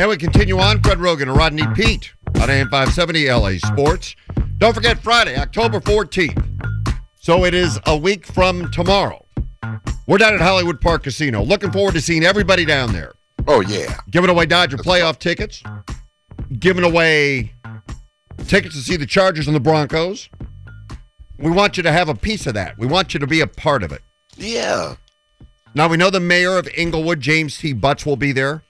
And we continue on. Fred Roggin and Rodney Peete on AM 570 LA Sports. Don't forget Friday, October 14th. So it is a week from tomorrow. We're down at Hollywood Park Casino. Looking forward to seeing everybody down there. Oh, yeah. Giving away Dodger playoff tickets, giving away tickets to see the Chargers and the Broncos. We want you to have a piece of that. We want you to be a part of it. Yeah. Now we know the mayor of Inglewood, James T. Butts, will be there.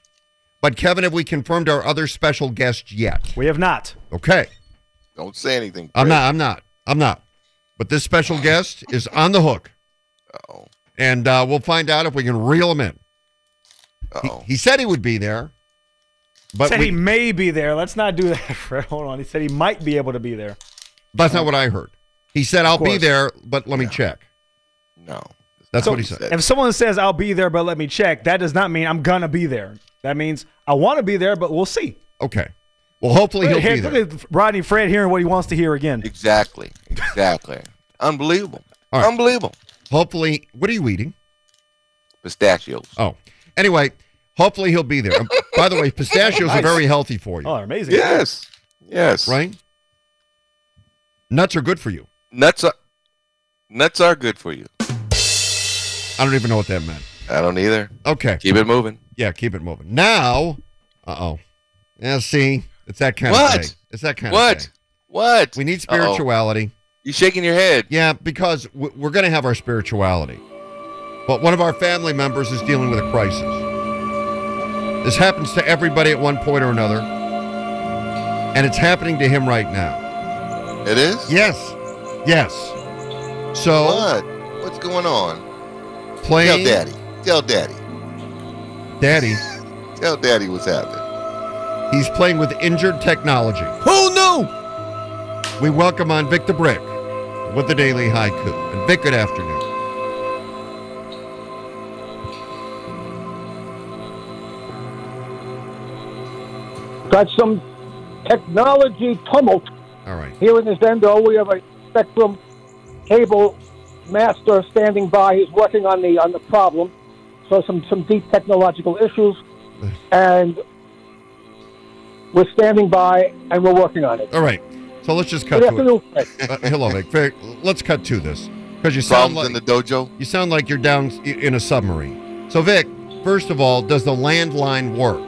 But Kevin, have we confirmed our other special guest yet? We have not. Okay. Don't say anything. I'm not. I'm not. I'm not. But this special guest is on the hook, Oh. and uh, we'll find out if we can reel him in. He, Oh. he said he would be there, but said we- he may be there. Let's not do that, Fred. Hold on. He said he might be able to be there. that's not what I heard. He said I'll be there, but let me check. No. That's So- what he said. If someone says I'll be there, but let me check, that does not mean I'm gonna be there. That means I want to be there, but we'll see. Okay. Well, hopefully he'll Here- be look there. at Rodney Fred hearing what he wants to hear again. Exactly. Exactly. Unbelievable. All right. Unbelievable. Hopefully, what are you eating? Pistachios. Oh, anyway, hopefully he'll be there. Um, By the way, pistachios are very healthy for you, Oh, they're amazing. Yes. Yes. right? Nuts are good for you. Nuts are nuts are good for you. I don't even know what that meant. I don't either. Okay. Keep it moving. Yeah, keep it moving. Now, uh oh. Yeah, see, it's that kind What? of thing. It's that kind of What? thing. What? What? We need Uh-oh. spirituality. You shaking your head? Yeah, because we're going to have our spirituality. But one of our family members is dealing with a crisis. This happens to everybody at one point or another. And it's happening to him right now. It is. Yes. Yes. So, What? What's going on? Playing daddy. Tell daddy. Daddy, Tell daddy what's happening. he's playing with injured technology. Who knew? We welcome on Vic the Brick with the Daily Haiku. And Vic, good afternoon. got some technology tumult All right. here in this endo. We have a Spectrum cable master standing by. He's working on the on the problem. So some some deep technological issues, and we're standing by and we're working on it. All right. So let's just cut Good to it. Uh, hello, Vic. Vic. Let's cut to this because you sound Problems like in the dojo? you sound like you're down in a submarine. So, Vic, first of all, does the landline work?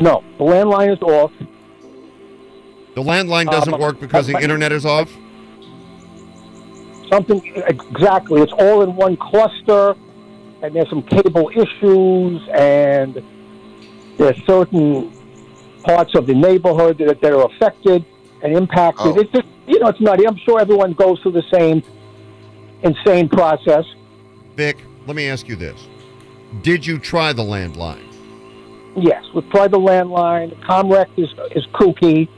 No, the landline is off. The landline doesn't Um, work because the internet is off. Something exactly. It's all in one cluster, and there's some cable issues, and there's certain parts of the neighborhood that, that are affected and impacted. Oh. It's just, you know, it's nutty. I'm sure everyone goes through the same insane process. Vic, let me ask you this: Did you try the landline? Yes, we tried the landline. Comrec is is kooky,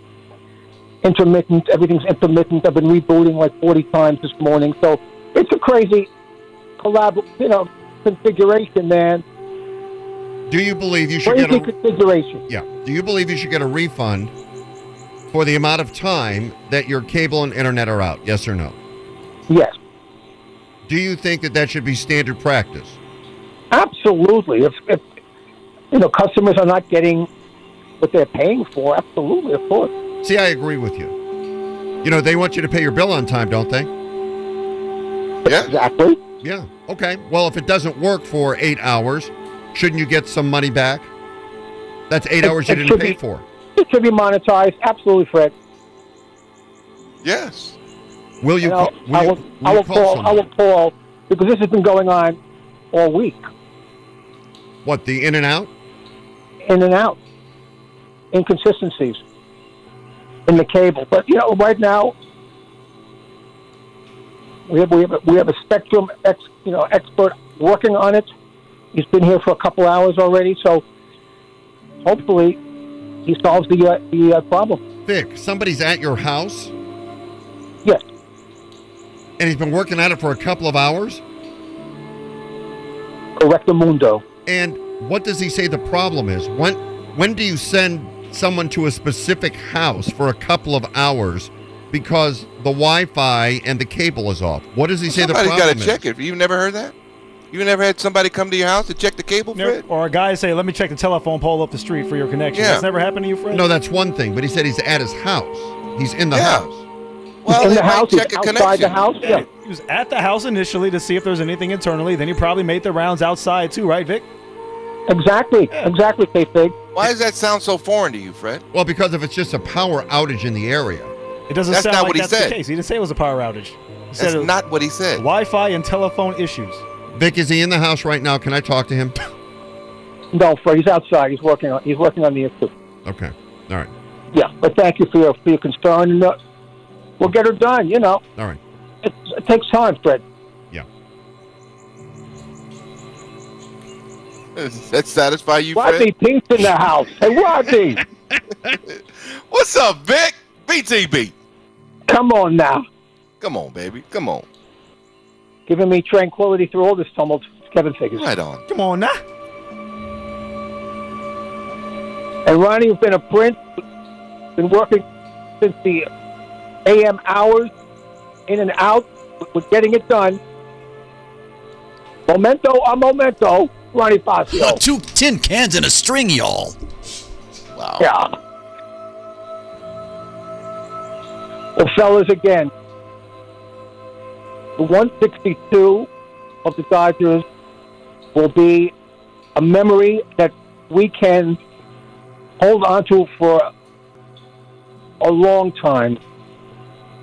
intermittent. Everything's intermittent. I've been rebooting like 40 times this morning, so it's a crazy collab, you know, configuration, man. Do you believe you should get Crazy a configuration. yeah? Do you believe you should get a refund for the amount of time that your cable and internet are out? Yes or no? Yes, Do you think that that should be standard practice? absolutely. If, if you know customers are not getting what they're paying for, absolutely, of course. See, I agree with you. You know, they want you to pay your bill on time, don't they? Yeah. Exactly. Yeah. Okay. Well, if it doesn't work for eight hours, shouldn't you get some money back? That's eight It- hours you it didn't pay be- for. It should be monetized. Absolutely, Fred. Yes. Will you? I'll- Call, will I you, will, will I will call call. I will call because this has been going on all week, What the in and out? in and out, inconsistencies in the cable. But you know, right now, We have we have a, we have a Spectrum ex, you know expert working on it. He's been here for a couple hours already, so hopefully he solves the uh, the uh, problem. Vic, somebody's at your house Yes, and he's been working at it for a couple of hours. correcto mundo. And what does he say the problem is? When when do you send someone to a specific house for a couple of hours because the Wi-Fi and the cable is off? What does he say the problem got to is? check it. You never heard that? You never had somebody come to your house to check the cable, Fred? Or a guy say, "Let me check the telephone pole up the street for your connection." Yeah. That's never happened to you, Fred. No, that's one thing. But he said he's at his house. He's in the Yeah. house. Well, in the might house, check a outside connection. the house. Yeah, He was at the house initially to see if there's anything internally. Then he probably made the rounds outside too, right, Vic? Exactly, exactly, K Fig. Why does that sound so foreign to you, Fred? Well, because if it's just a power outage in the area. It doesn't That's sound not like what he said. the case. He didn't say it was a power outage. He That's said it- not what he said. Wi-Fi and telephone issues. Vic, is he in the house right now? Can I talk to him? No, Fred, he's outside. He's working on he's working on the issue. Okay. All right. Yeah, but thank you for your for your concern. And, uh, we'll get her done. You know, All right. it, it takes time, Fred. Does that satisfy you, Rodney Fred? Peete's in the house. Hey, Rodney, What's up, Vic? BTB. come on now, Come on, baby. Come on. giving me tranquility through all this tumult. Kevin Figures. Right on. Come on now. And Ronnie has been a prince, been working since the AM hours, in and out, with getting it done. Momento a momento, Ronnie Fazio. Two tin cans and a string, y'all. Wow. Yeah. Well, fellas, again, the 162 of the Dodgers will be a memory that we can hold on to for a long time.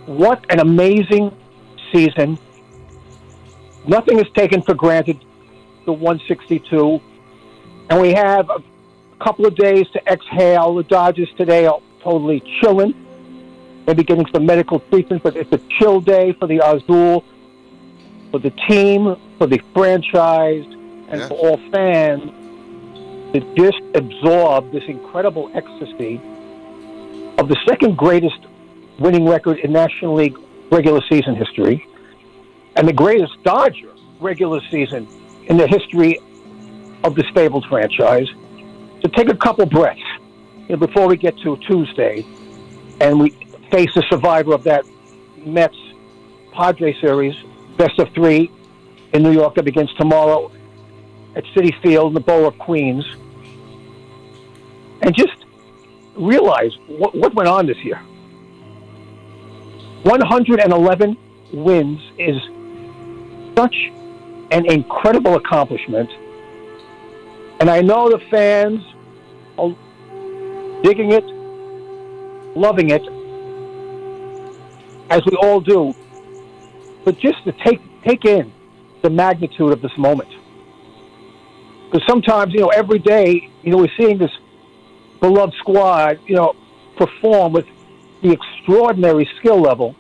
What an amazing season. Nothing is taken for granted, the 162. And we have a couple of days to exhale. The Dodgers today are totally chilling. Maybe getting some medical treatment, but it's a chill day for the Azul, for the team, for the franchise, and Yeah. for all fans to just absorb this incredible ecstasy of the second greatest winning record in National League regular season history and the greatest Dodger regular season in the history of the Stables franchise to take a couple breaths you know, before we get to Tuesday and we face the survivor of that Mets Padre series, best of three in New York that begins tomorrow at Citi Field in the Borough of Queens. And just realize what, what went on this year. 111 wins is such an incredible accomplishment. And I know the fans are digging it, loving it, as we all do. But just to take take in the magnitude of this moment. Because sometimes, you know, every day, you know, we're seeing this beloved squad, you know, perform with the extraordinary skill level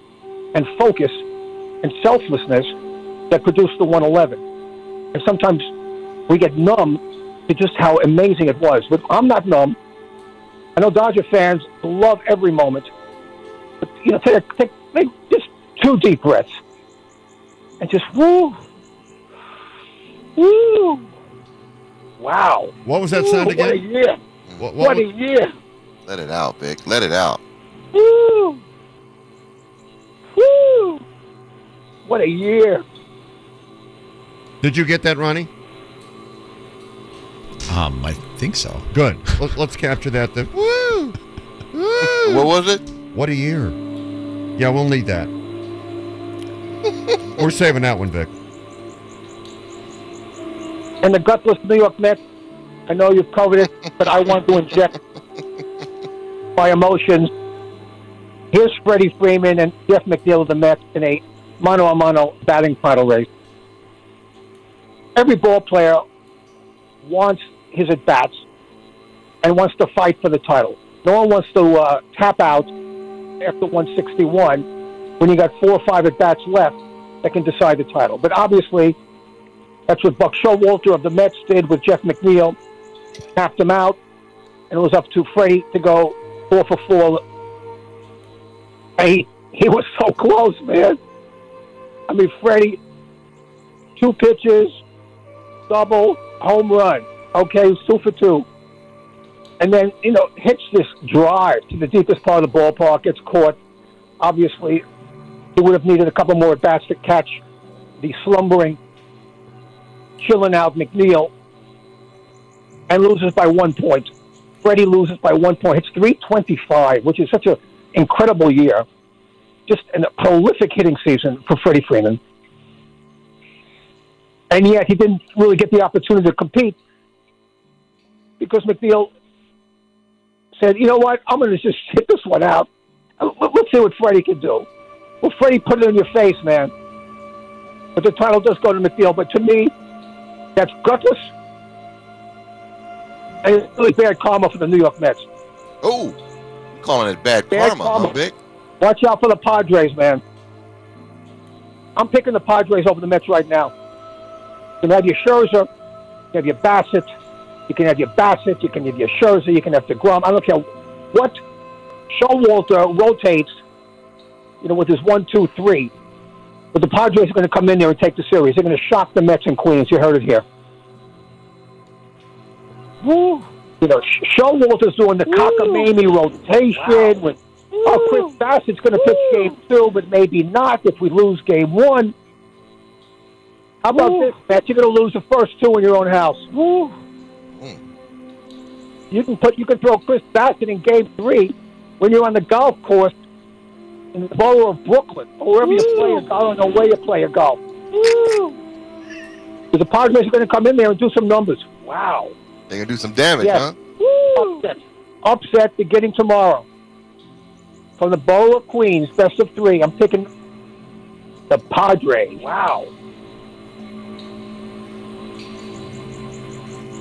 and focus and selflessness that produced the 111. And sometimes we get numb to just how amazing it was. But I'm not numb. I know Dodger fans love every moment. But, you know, take, a- take, take just two deep breaths and just woo, woo. Wow. What was that Woo, sound What a again? year. What, what What a year. Let it out, Vic. Let it out. Woo! Woo! What a year. Did you get that, Ronnie? Um, I think so. Good. Let's, let's capture that. then. woo! Woo! What was it? What a year. Yeah, we'll need that. We're saving that one, Vic. And the gutless New York Mets, I know you've covered it, but I want to inject my emotions. Here's Freddie Freeman and Jeff McNeil of the Mets in a mano a mano batting title race. Every ball player wants his at bats and wants to fight for the title. No one wants to uh, tap out after 161 when you got four or five at bats left that can decide the title. But obviously, that's what Buck Showalter of the Mets did with Jeff McNeil, tapped him out, and it was up to Freddie to go four for four. He he was so close, man. I mean, Freddie, two pitches, double, home run. Okay, two for two. And then, you know, hits this drive to the deepest part of the ballpark, gets caught. Obviously, he would have needed a couple more at bats to catch the slumbering, chilling out McNeil and loses by one point. Freddie loses by one point. It's 325, which is such an incredible year. Just a prolific hitting season for Freddie Freeman. And yet he didn't really get the opportunity to compete because McNeil said, you know what, I'm going to just hit this one out. Let's see what Freddie can do. Well, Freddie put it in your face, man. But the title does go to McNeil. But to me, that's gutless. And it's really bad karma for the New York Mets. Oh, calling it bad, Bad karma, karma. huh, Vic? Watch out for the Padres, man. I'm picking the Padres over the Mets right now. You can have your Scherzer, you can have your Bassitt, you can have your Bassitt, you can have your Scherzer, you can have DeGrom. I don't care what Showalter rotates, you know, with his one, two, three. But the Padres are going to come in there and take the series. They're going to shock the Mets and Queens. You heard it here. Woo. You know, Sh- Showalter's doing the cockamamie rotation with Oh, Chris Bassitt's going to pitch game two, but maybe not if we lose game one. How about this, Matt? You're going to lose the first two in your own house. Hmm. You can put you can throw Chris Bassitt in game three when you're on the golf course in the borough of Brooklyn or wherever you play a golf. I don't know where you play a golf. Because the Padres are going to come in there and do some numbers. Wow. They're gonna do some damage, Yes. huh? Upset. Upset beginning tomorrow. From the Borough of Queens, best of three. I'm picking the Padres. Wow.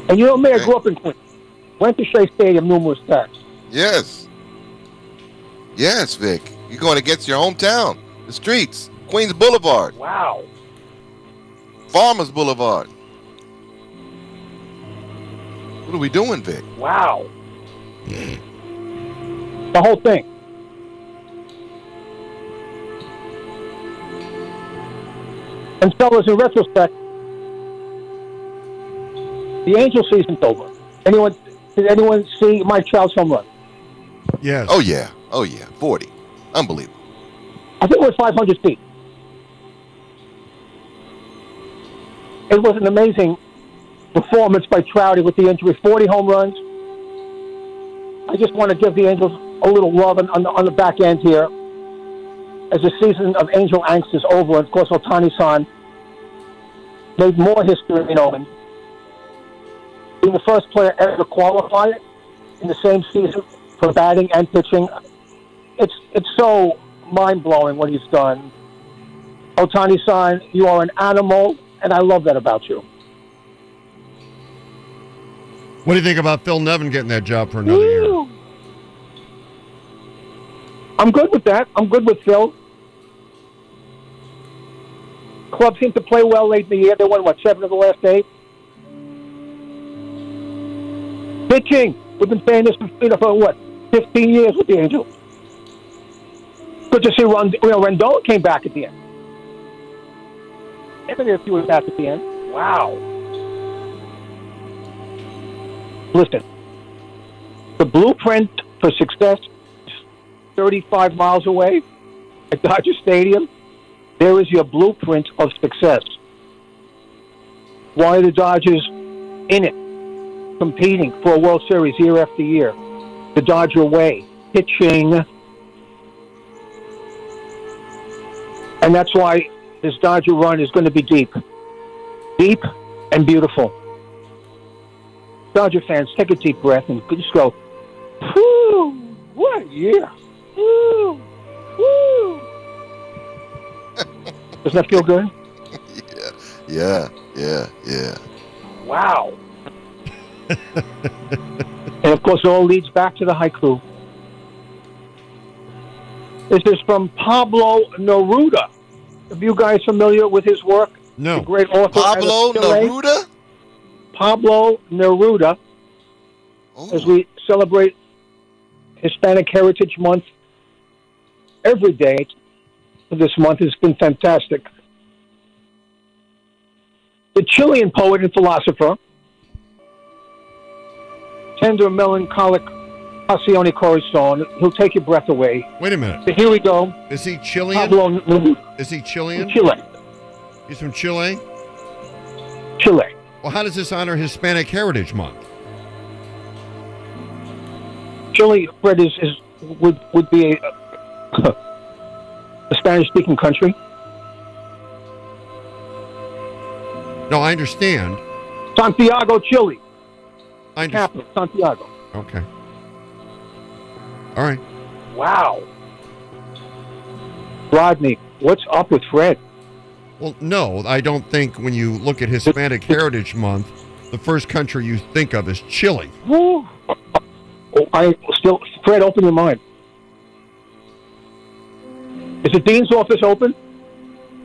And you know I Okay. grew up in Queens. Went to Shea Stadium numerous times. Yes. Yes, Vic. You're going against your hometown, the streets, Queens Boulevard, Wow. Farmers Boulevard. What are we doing, Vic? Wow. the whole thing. And fellas, in retrospect, the Angel season's over. Anyone did anyone see Mike Trout's home run? Yes. Oh yeah. Oh yeah. Forty. Unbelievable. I think it was 500 feet. It was an amazing performance by Trouty with the injury. 40 home runs. I just want to give the Angels a little love on, on, the, on the back end here. As the season of Angel angst is over, and of course, Ohtani-san made more history in Oakland. Being the first player ever to qualify it in the same season for batting and pitching. It's, it's so mind-blowing what he's done. Ohtani-san, you are an animal, and I love that about you. What do you think about Phil Nevin getting that job for another year? I'm good with that. I'm good with Phil. Club seemed to play well late in the year. They won, what, seven of the last eight? Pitching. We've been saying this for, you know, for what, 15 years with the Angels. Good to see Rond- you know, Rendon came back at the end. Anthony a few was back at the end. Wow. Listen, the blueprint for success is 35 miles away at Dodger Stadium. There is your blueprint of success. Why are the Dodgers in it, competing for a World Series year after year? The Dodger way, pitching. And that's why this Dodger run is going to be deep. Deep and beautiful. Dodger fans, take a deep breath and just go, whew, what a year. Doesn't that feel good? Yeah. Yeah. Yeah. Wow. and of course, it all leads back to the haiku. This is from Pablo Neruda. Are you guys familiar with his work? No. A great author. Pablo Neruda. Pablo Neruda. Oh, as we celebrate Hispanic Heritage Month. Every day this month has been fantastic. The Chilean poet and philosopher, tender, melancholic Passione Corazon, he'll take your breath away. Wait a minute. So here we go. Is he Chilean? Pablo Is he Chilean? Chile. He's from Chile. Chile. Well, how does this honor Hispanic Heritage Month? Chile, Fred, is, is would would be a, a Spanish-speaking country. No, I understand. Santiago, Chile, I understand. capital Santiago. Okay. All right. Wow. Rodney, what's up with Fred? Well, no, I don't think when you look at Hispanic Heritage Month, the first country you think of is Chile. Oh, I still, Fred, open your mind. Is the dean's office open?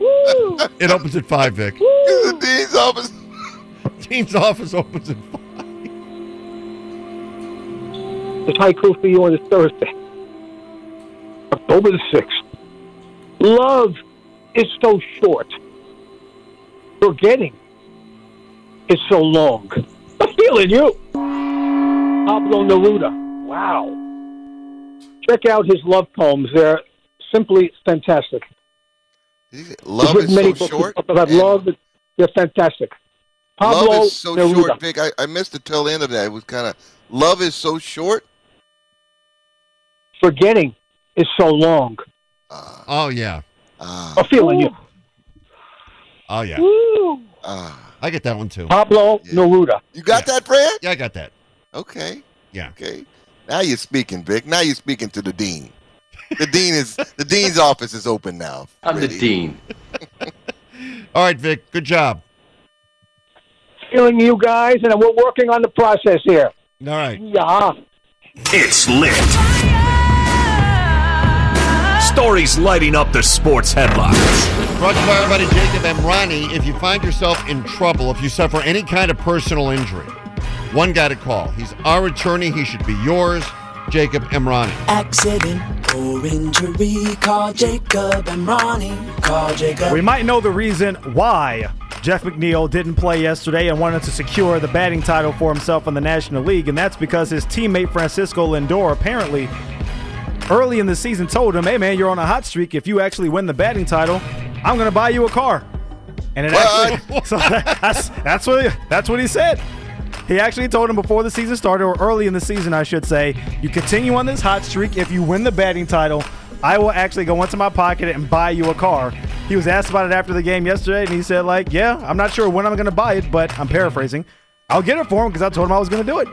It opens at five, Vic. the dean's office. Dean's office opens at five. It's haiku for you on this Thursday, October the sixth. Love is so short. Forgetting is so long. I'm feeling you. Pablo Neruda. Wow. Check out his love poems. They're simply fantastic. Love is many so short. about love. They're fantastic. Pablo Love is so Neruda. short, Vic. I, I missed the tail end of that. It was kind of love is so short. Forgetting is so long. Ah, Oh, yeah. ah, I'm feeling you. Oh, yeah. ah. I get that one too. Pablo Yeah. Neruda. You got that, Fred? Yeah, I got that. Okay. Yeah. Okay. Now you're speaking, Vic. Now you're speaking to the dean. The dean is the dean's office is open now. I'm the dean. All right, Vic. Good job. Feeling you guys, and we're working on the process here. All right. Yeah. It's lit. Stories lighting up the sports headlines. Brought to you by our buddy Jacob Emrani. If you find yourself in trouble, if you suffer any kind of personal injury, one guy to call. He's our attorney. He should be yours. Jacob Emrani. Accident or injury, call Jacob Emrani. Call Jacob. We might know the reason why Jeff McNeil didn't play yesterday and wanted to secure the batting title for himself in the National League, and that's because his teammate Francisco Lindor apparently early in the season told him, "Hey man, you're on a hot streak. If you actually win the batting title, I'm going to buy you a car." And it actually, so that's that's what he, that's what he said. He actually told him before the season started, or early in the season, I should say, you continue on this hot streak. If you win the batting title, I will actually go into my pocket and buy you a car. He was asked about it after the game yesterday, and he said, like, yeah, I'm not sure when I'm going to buy it, but I'm paraphrasing. I'll get it for him because I told him I was going to do it.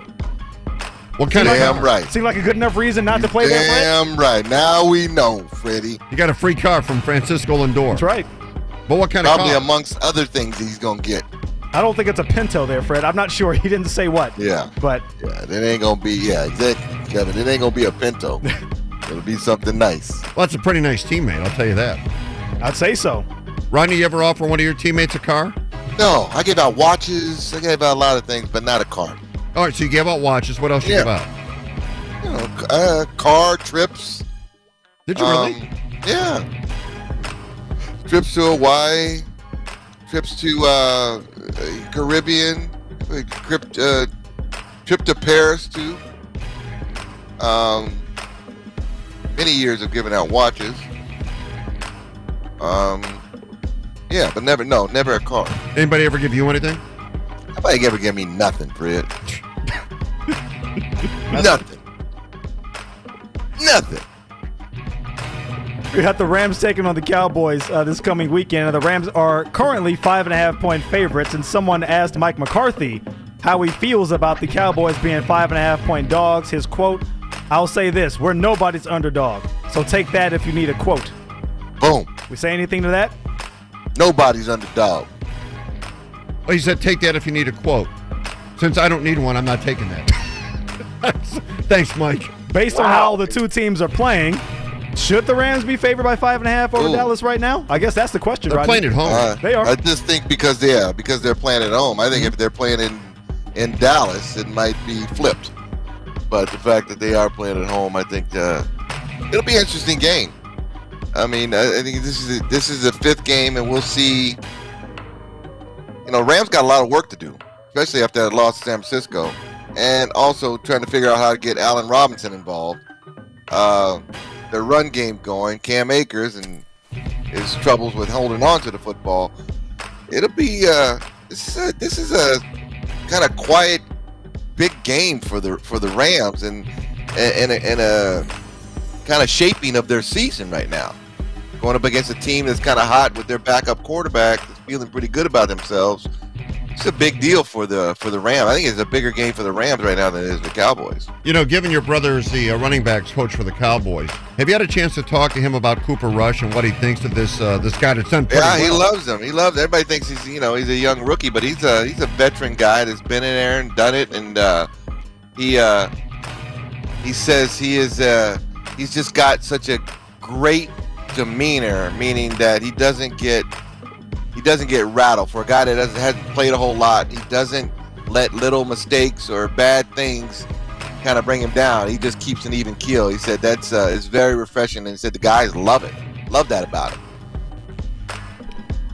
What kind of Damn right. Seemed like a good enough reason not to play that Fred? Damn right. Now we know, Freddie. You got a free car from Francisco Lindor. That's right. But what kind of Probably amongst other things he's gonna get. I don't think it's a Pinto there, Fred. I'm not sure. He didn't say what. Yeah. But Yeah, it ain't gonna be. Yeah, exactly, Kevin. It ain't gonna be a Pinto. It'll be something nice. well, that's a pretty nice teammate. I'll tell you that. I'd say so. Rodney, you ever offer one of your teammates a car? No, I give out watches. I gave out a lot of things, but not a car. All right, so you gave out watches. What else you Yeah. give out? You know, uh, car trips. Did you really? Um, yeah. Trips to Hawaii. Trips to uh, Caribbean. Trip, uh, trip to Paris too. Um, many years of giving out watches. Um, yeah, but never, no, never a car. Anybody ever give you anything? Nobody ever give me nothing, Fred. nothing. Nothing. We got the Rams taking on the Cowboys uh, this coming weekend. And the Rams are currently five and a half point favorites. And someone asked Mike McCarthy how he feels about the Cowboys being five and a half point dogs. His quote, I'll say this we're nobody's underdog. So take that if you need a quote. Boom. We say anything to that? Nobody's underdog. Oh, he said, take that if you need a quote. Since I don't need one, I'm not taking that. Thanks, Mike. Based on how the two teams are playing, Should the Rams be favored by five and a half over Ooh. Dallas right now? I guess that's the question. They're Rodney. playing at home. Uh, They are. I just think because yeah, because they're playing at home. I think if they're playing in in Dallas, it might be flipped. But the fact that they are playing at home, I think uh, it'll be an interesting game. I mean, I, I think this is a, this is the fifth game, and we'll see. You know, Rams got a lot of work to do, especially after that loss to San Francisco, and also trying to figure out how to get Allen Robinson involved. Uh, their run game going, Cam Akers, and his troubles with holding on to the football. It'll be uh, this is a, this is a kind of quiet, big game for the for the Rams, and and and a, and a kind of shaping of their season right now. Going up against a team that's kind of hot with their backup quarterback, feeling pretty good about themselves. It's a big deal for the for the Rams. I think it's a bigger game for the Rams right now than it is the Cowboys. You know, given your brother is the uh, running backs coach for the Cowboys, have you had a chance to talk to him about Cooper Rush and what he thinks of this uh, this guy that's done Yeah, he loves him. He loves. Everybody thinks he's you know he's a young rookie, but he's a he's a veteran guy that's been in there and done it, and uh, he uh, he says he is uh, he's just got such a great demeanor, meaning that he doesn't get he doesn't get rattled. For a guy that doesn't hasn't played a whole lot, he doesn't let little mistakes or bad things kind of bring him down. He just keeps an even keel. He said that's uh, it's very refreshing, and he said the guys love it, love that about him.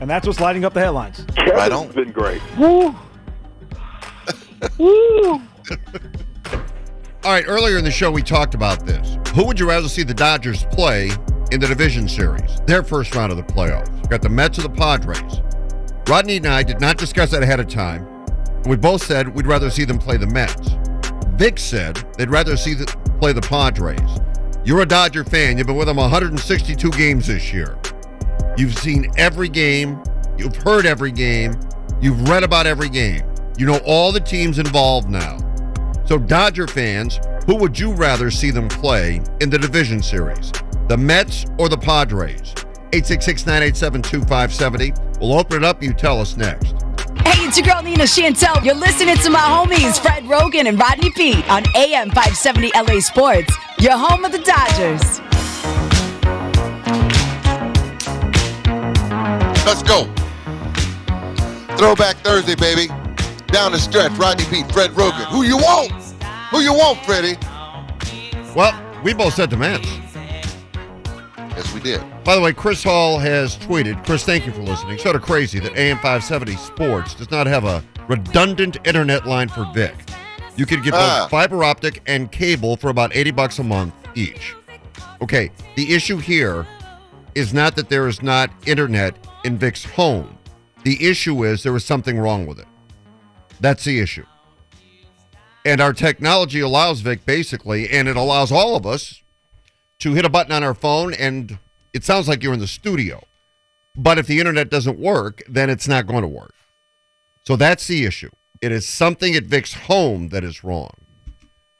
And that's what's lighting up the headlines. Right on. been great. Woo. Woo. All right, earlier in the show, we talked about this. Who would you rather see the Dodgers play in the division series, their first round of the playoffs? Got the Mets or the Padres. Rodney and I did not discuss that ahead of time. We both said we'd rather see them play the Mets. Vic said they'd rather see the, play the Padres. You're a Dodger fan. You've been with them 162 games this year. You've seen every game. You've heard every game. You've read about every game. You know all the teams involved now. So, Dodger fans, who would you rather see them play in the division series? The Mets or the Padres? 866 987 2570. We'll open it up. You tell us next. Hey, it's your girl Nina Chantel. You're listening to my homies Fred Roggin and Rodney Peete on AM 570 LA Sports. Your home of the Dodgers. Let's go. Throwback Thursday, baby. Down the stretch, Rodney Peete, Fred Roggin. Who you want? Who you want, Freddie? Well, we both said the Mets. Yes, we did. By the way, Chris Hall has tweeted. Chris, thank you for listening. Sort of crazy that AM 570 Sports does not have a redundant internet line for Vic. You could get both Ah. fiber optic and cable for about 80 bucks a month each. Okay, the issue here is not that there is not internet in Vic's home. The issue is there is something wrong with it. That's the issue. And our technology allows Vic basically, and it allows all of us to hit a button on our phone and it sounds like you're in the studio. But if the internet doesn't work, then it's not going to work. So that's the issue. It is something at Vic's home that is wrong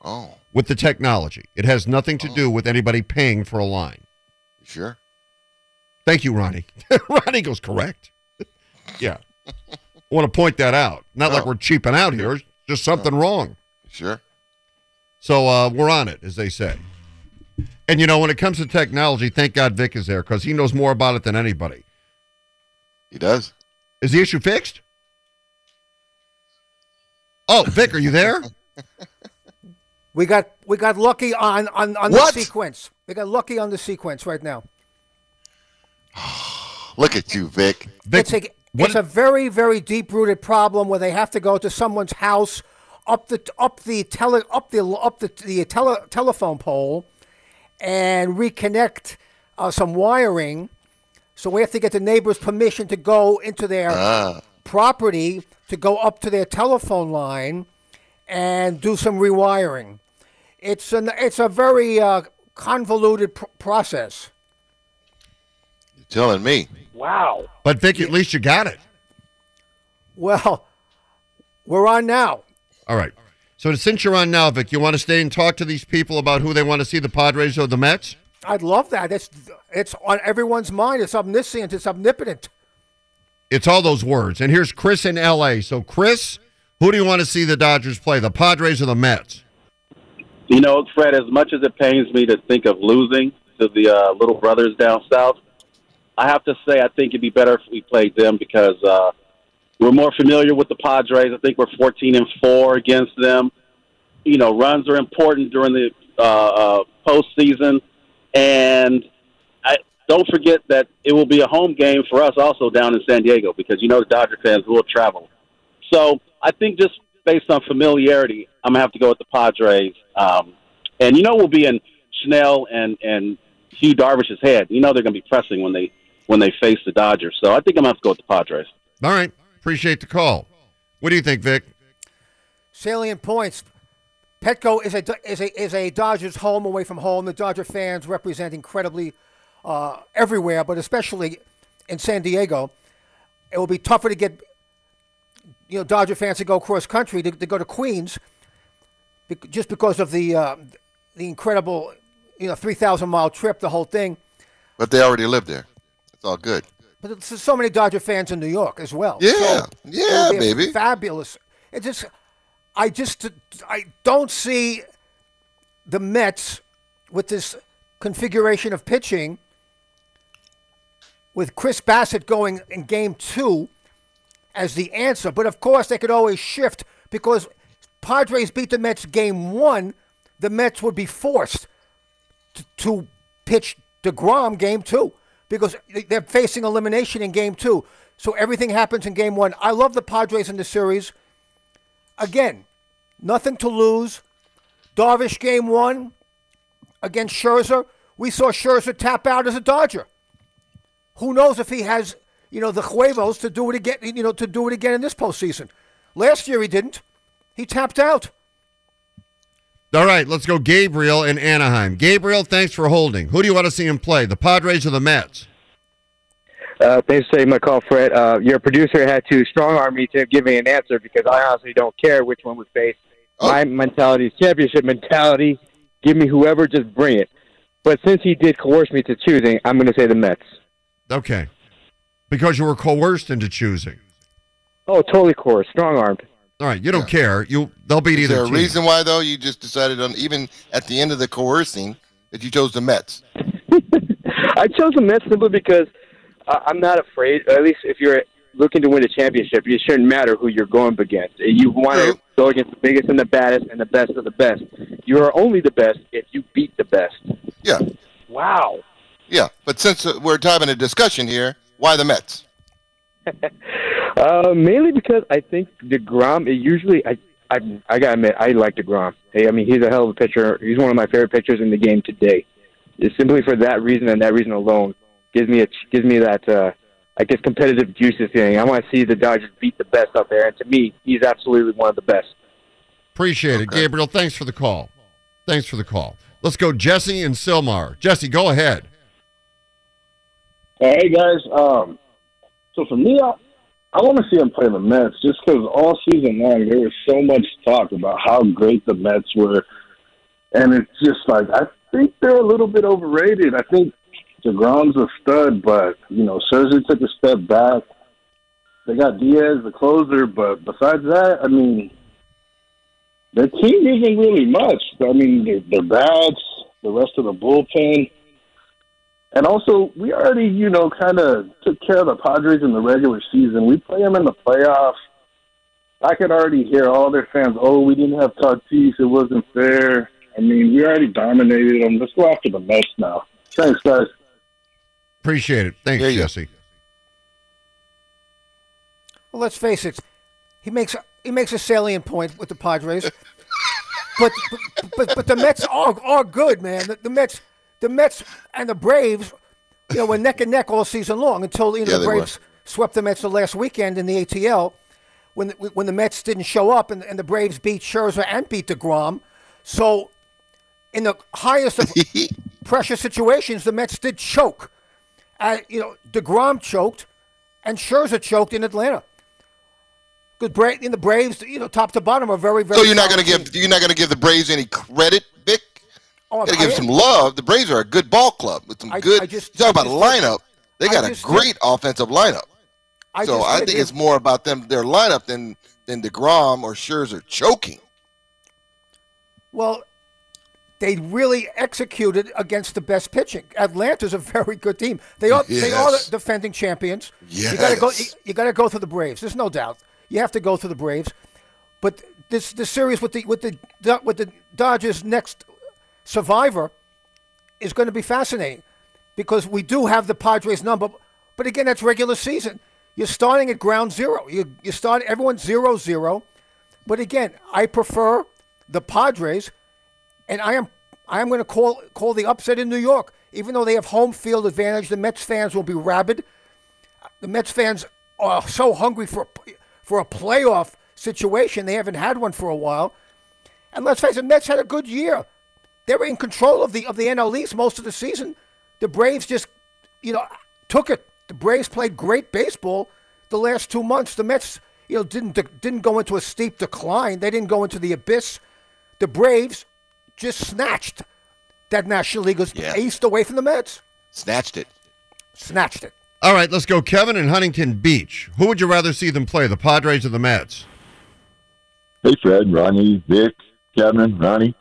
Oh, with the technology. It has nothing to do with anybody paying for a line. you sure? Thank you, Ronnie. Ronnie goes correct. yeah. I want to point that out. Not like Oh. we're cheaping out here. Just something wrong. Sure? So uh, we're on it, as they say. And you know, when it comes to technology, thank God Vic is there because he knows more about it than anybody. He does. Is the issue fixed? Oh, Vic, are you there? We got we got lucky on on, on What? the sequence. We got lucky on the sequence right now. Look at you, Vic. Vic, it's a it's a very very deep rooted problem where they have to go to someone's house up the up the tele up the up the the tele, telephone pole and reconnect uh, some wiring. So we have to get the neighbor's permission to go into their Ah, property to go up to their telephone line and do some rewiring. It's an it's a very uh, convoluted pr- process. you're telling me. Wow. but Vic, at least you got it. Well, we're on now. All right. So since you're on now, Vic, you want to stay and talk to these people about who they want to see, the Padres or the Mets? I'd love that. It's it's on everyone's mind. It's omniscient. It's omnipotent. It's all those words. And here's Chris in L.A. So, Chris, who do you want to see the Dodgers play, the Padres or the Mets? You know, Fred, as much as it pains me to think of losing, to the uh, little brothers down south. I have to say, I think it'd be better if we played them because uh, we're more familiar with the Padres. I think we're 14 and four against them. You know, runs are important during the uh, uh, postseason, and I don't forget that it will be a home game for us also down in San Diego because you know the Dodger fans will travel. So I think just based on familiarity, I'm gonna have to go with the Padres. Um, and you know we'll be in Snell and and Yu Darvish's head. You know they're gonna be pressing when they when they face the Dodgers. So I think I'm gonna have to go with the Padres. All right. Appreciate the call. What do you think, Vic? Salient points. Petco is a is a is a Dodgers home away from home. The Dodger fans represent incredibly uh, everywhere, but especially in San Diego. It will be tougher to get you know Dodger fans to go cross country to, to go to Queens, bec- just because of the uh, the incredible you know three thousand mile trip, the whole thing. But they already live there. It's all good. But there's so many Dodger fans in New York as well. Yeah, So yeah, it would be a baby. Fabulous. It just, I just, I don't see the Mets with this configuration of pitching, with Chris Bassitt going in Game Two as the answer. But of course, they could always shift because Padres beat the Mets Game One. The Mets would be forced to, to pitch DeGrom game two because they- they're facing elimination in game two. So everything happens in game one. I love the Padres in the series. Again, nothing to lose. Darvish game one against Scherzer. We saw Scherzer tap out as a Dodger. Who knows if he has, you know, the huevos to do it again, you know, to do it again in this postseason. Last year he didn't. He tapped out. All right, let's go Gabriel in Anaheim. Gabriel, thanks for holding. Who do you want to see him play, the Padres or the Mets? Uh, thanks for taking my call, Fred. Uh, your producer had to strong arm me to give me an answer because I honestly don't care which one we face. My mentality is championship mentality. Give me whoever, just bring it. But since he did coerce me to choosing, I'm going to say the Mets. Okay. Because you were coerced into choosing. Oh, totally coerced, strong armed. All right, you don't care. You they'll beat Is either there a team. reason why though you just decided on even at the end of the coercing that you chose the Mets? I chose the Mets simply because uh, I'm not afraid. At least if you're looking to win a championship, it shouldn't matter who you're going up against. You want to go against the biggest and the baddest and the best of the best. You are only the best if you beat the best. Yeah. Wow. Yeah, but since uh, we're having a discussion here, why the Mets? Uh, mainly because I think Degrom. It usually, I, I, I gotta admit, I like Degrom. Hey, I mean, he's a hell of a pitcher. He's one of my favorite pitchers in the game today. It's simply for that reason and that reason alone gives me a gives me that uh, I guess competitive juices thing. I want to see the Dodgers beat the best out there, and to me, he's absolutely one of the best. Appreciate it. Gabriel, thanks for the call. Thanks for the call. Let's go Jesse and Sylmar. Jesse, go ahead. Hey guys, um, so for me, I, I want to see them play the Mets just because all season long there was so much talk about how great the Mets were, and it's just like I think they're a little bit overrated. I think Degrom's a stud, but you know Scherzer took a step back. They got Diaz, the closer, but besides that, I mean, their team isn't really much. I mean, their bats, the rest of the bullpen. And also, we already, you know, kind of took care of the Padres in the regular season. We play them in the playoffs. I could already hear all their fans, oh, we didn't have Tatis. It wasn't fair. I mean, we already dominated them. Let's go after the Mets now. Thanks, guys. Appreciate it. Thanks, Jesse. Well, let's face it, he makes he makes a salient point with the Padres, but, but but but the Mets are are good, man. The, the Mets, the Mets and the Braves, you know, were neck and neck all season long until you know Yeah, the they were. Braves swept the Mets the last weekend in the ATL when the, when the Mets didn't show up and, and the Braves beat Scherzer and beat Degrom. So, in the highest of pressure situations, the Mets did choke. Uh, you know, Degrom choked, and Scherzer choked in Atlanta. Because Bra- in the Braves, you know, top to bottom are very, very. So you're not going to give you're not going to give the Braves any credit, Vic? Oh, Got to I give am. some love. The Braves are a good ball club with some I- good. I just- you talk I about a lineup. They I got a great offensive lineup. I so I think it's more about them their lineup than than Degrom or Scherzer choking. Well, they really executed against the best pitching. Atlanta's a very good team. They are they are the defending champions. Yes. You got to go. You, you got to go through the Braves. There's no doubt. You have to go through the Braves. But this the series with the with the with the Dodgers next survivor is going to be fascinating because we do have the Padres number. But again, that's regular season. You're starting at ground zero. You you start everyone zero zero. But again, I prefer the Padres, and I am I am going to call call the upset in New York. Even though they have home field advantage, the Mets fans will be rabid. The Mets fans are so hungry for for a playoff situation. They haven't had one for a while. And let's face it, Mets had a good year. They were in control of the of the NL East most of the season. The Braves just, you know, took it. The Braves played great baseball the last two months. The Mets, you know, didn't didn't go into a steep decline. They didn't go into the abyss. The Braves just snatched that National League East away from the Mets. Snatched it. Snatched it. All right, let's go. Kevin in Huntington Beach. Who would you rather see them play, the Padres or the Mets? Hey, Fred, Ronnie, Vic, Kevin, Ronnie.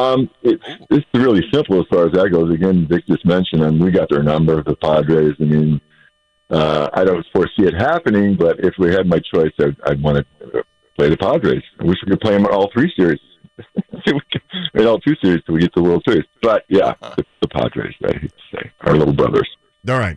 Um, it's it's really simple as far as that goes. Again, Vic just mentioned, and we got their number, the Padres. I mean, uh, I don't foresee it happening, but if we had my choice, I'd, I'd want to play the Padres. I wish we could play them in all three series. See, we can- in all two series till we get to the World Series. But yeah, the, the Padres, I hate to say, our little brothers. All right.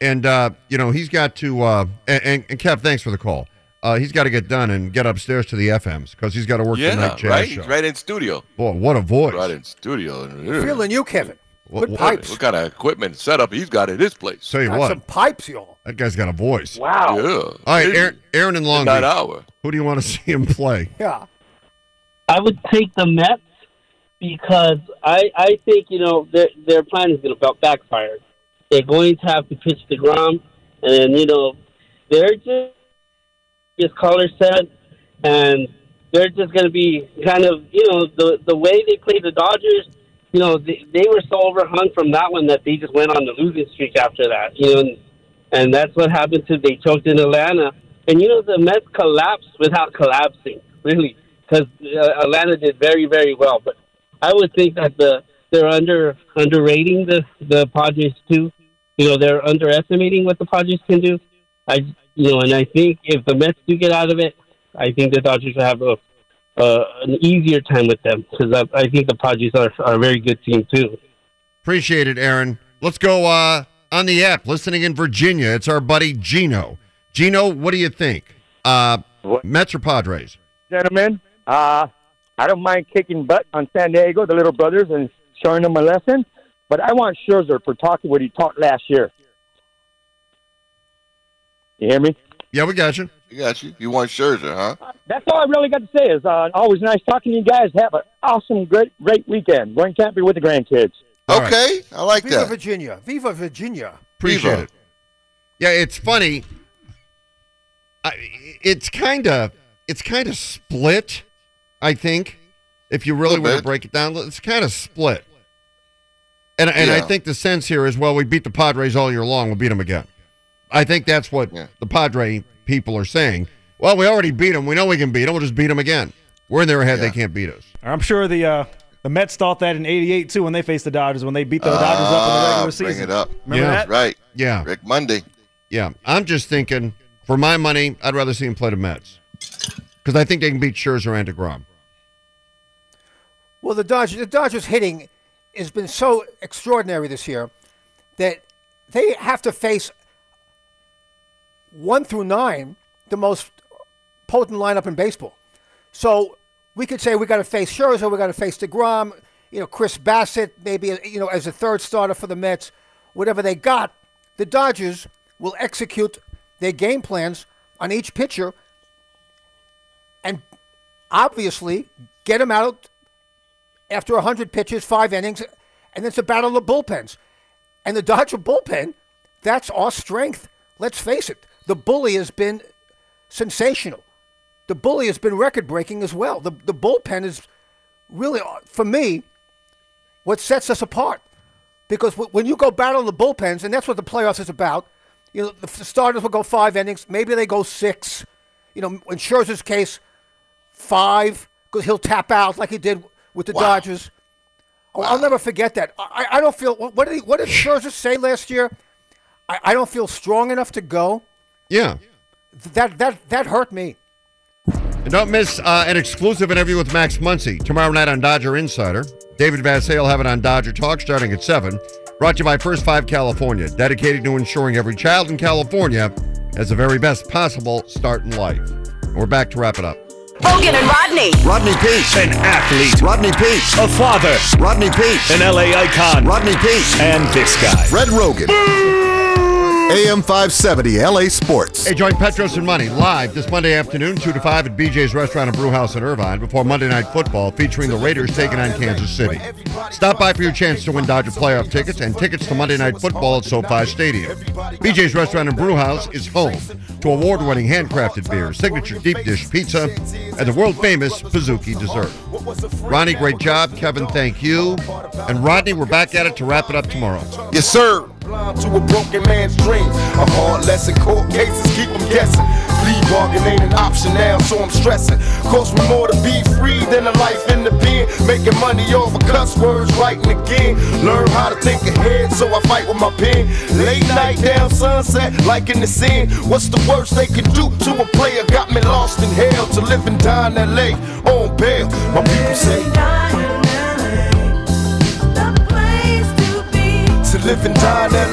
And, uh, you know, he's got to, uh, and, and, and Kev, thanks for the call. Uh, he's got to get done and get upstairs to the FMs because he's got to work the Yeah, night jazz right. show. He's right in studio. Boy, what a voice. Right in studio. Feeling you, Kevin. What- what- pipes. What kind of equipment setup he's got at his place? Tell you Got what, some pipes, y'all. that guy's got a voice. Wow. Yeah. All right, Aaron, Aaron in Long Midnight Beach. hour. Who do you want to see him play? Yeah. I would take the Mets because I I think you know their their plan is going to backfire. They're going to have to pitch deGrom, and you know they're just as caller said, and they're just going to be kind of you know the the way they play the Dodgers. You know they, they were so overhung from that one that they just went on the losing streak after that. You know, and, and that's what happened to they choked in Atlanta. And you know the Mets collapsed without collapsing, really, because uh, Atlanta did very very well. But I would think that the they're under underrating the the Padres too. You know they're underestimating what the Padres can do. I you know, and I think if the Mets do get out of it, I think the Dodgers will have a uh, an easier time with them because I, I think the Padres are, are a very good team too. Appreciate it, Aaron. Let's go uh, on the app. Listening in Virginia, it's our buddy Gino. Gino, what do you think? Uh, Mets or Padres? gentlemen. Uh, I don't mind kicking butt on San Diego, the little brothers, and showing them a lesson. But I want Scherzer for talking what he taught last year. You hear me? Yeah, we got you. We got you. You want Scherzer, huh? That's all I really got to say. Is uh, always nice talking to you guys. Have an awesome, great, great weekend. Going camping with the grandkids. Okay, I like Viva that. Virginia. Viva Virginia. Appreciate Viva. it. Yeah, it's funny. I, it's kind of it's kind of split. I think if you really Little want to break it down, it's kind of split. And and I think the sense here is well, we beat the Padres all year long. We'll beat them again. I think that's what the Padre people are saying. Well, we already beat them. We know we can beat them. We'll just beat them again. We're in their head. They can't beat us. I'm sure the uh, the Mets thought that in '88 too when they faced the Dodgers when they beat the Dodgers up in the regular bring season. it up. Remember Yeah. that? Right. Yeah. Rick Monday. Yeah, I'm just thinking for my money, I'd rather see him play the Mets because I think they can beat Scherzer and deGrom. Well, the Dodgers, the Dodgers hitting has been so extraordinary this year that they have to face one through nine, the most potent lineup in baseball. So we could say we got to face Scherzer, we got to face deGrom, you know, Chris Bassitt, maybe you know as a third starter for the Mets. Whatever they got, the Dodgers will execute their game plans on each pitcher, and obviously get them out after 100 pitches, five innings, and it's a battle of bullpens. And the Dodger bullpen, that's our strength. Let's face it. The bully has been sensational. The bully has been record breaking as well. The, the bullpen is really, for me, what sets us apart. Because when you go battle the bullpens, and that's what the playoffs is about, you know, the starters will go five innings. Maybe they go six. You know, in Scherzer's case, five, because he'll tap out like he did with the Dodgers. Oh, I'll never forget that. I, I don't feel. What did he, what did Scherzer say last year? I, I don't feel strong enough to go. Yeah. That that that hurt me. And don't miss uh, an exclusive interview with Max Muncy tomorrow night on Dodger Insider. David Vassegh will have it on Dodger Talk starting at 7. Brought to you by First Five California, dedicated to ensuring every child in California has the very best possible start in life. And we're back to wrap it up. Roggin and Rodney. Rodney Peete. An athlete. Rodney Peete. A father. Rodney Peete. An LA icon. Rodney Peete. And this guy. Fred Roggin. AM 570 LA Sports. Hey, join Petros and Money live this Monday afternoon, 2 to 5 at BJ's Restaurant and Brew House in Irvine before Monday Night Football featuring the Raiders taking on Kansas City. Stop by for your chance to win Dodger playoff tickets and tickets to Monday Night Football at SoFi Stadium. BJ's Restaurant and Brew House is home to award-winning handcrafted beer, signature deep dish pizza, and the world-famous Pizookie dessert. Ronnie, great job. Kevin, thank you. And Rodney, we're back at it to wrap it up tomorrow. Yes, sir. Blind to a broken man's dream. A hard lesson, court cases keep them guessing. Plea bargain ain't an option now, so I'm stressing. Cost me more to be free than a life in the pen. Making money over cuss words, writing again. Learn how to think ahead, so I fight with my pen. Late night down sunset, like in the scene. What's the worst they can do to a player? Got me lost in hell to live and die in LA on bail. My people say. To live and die.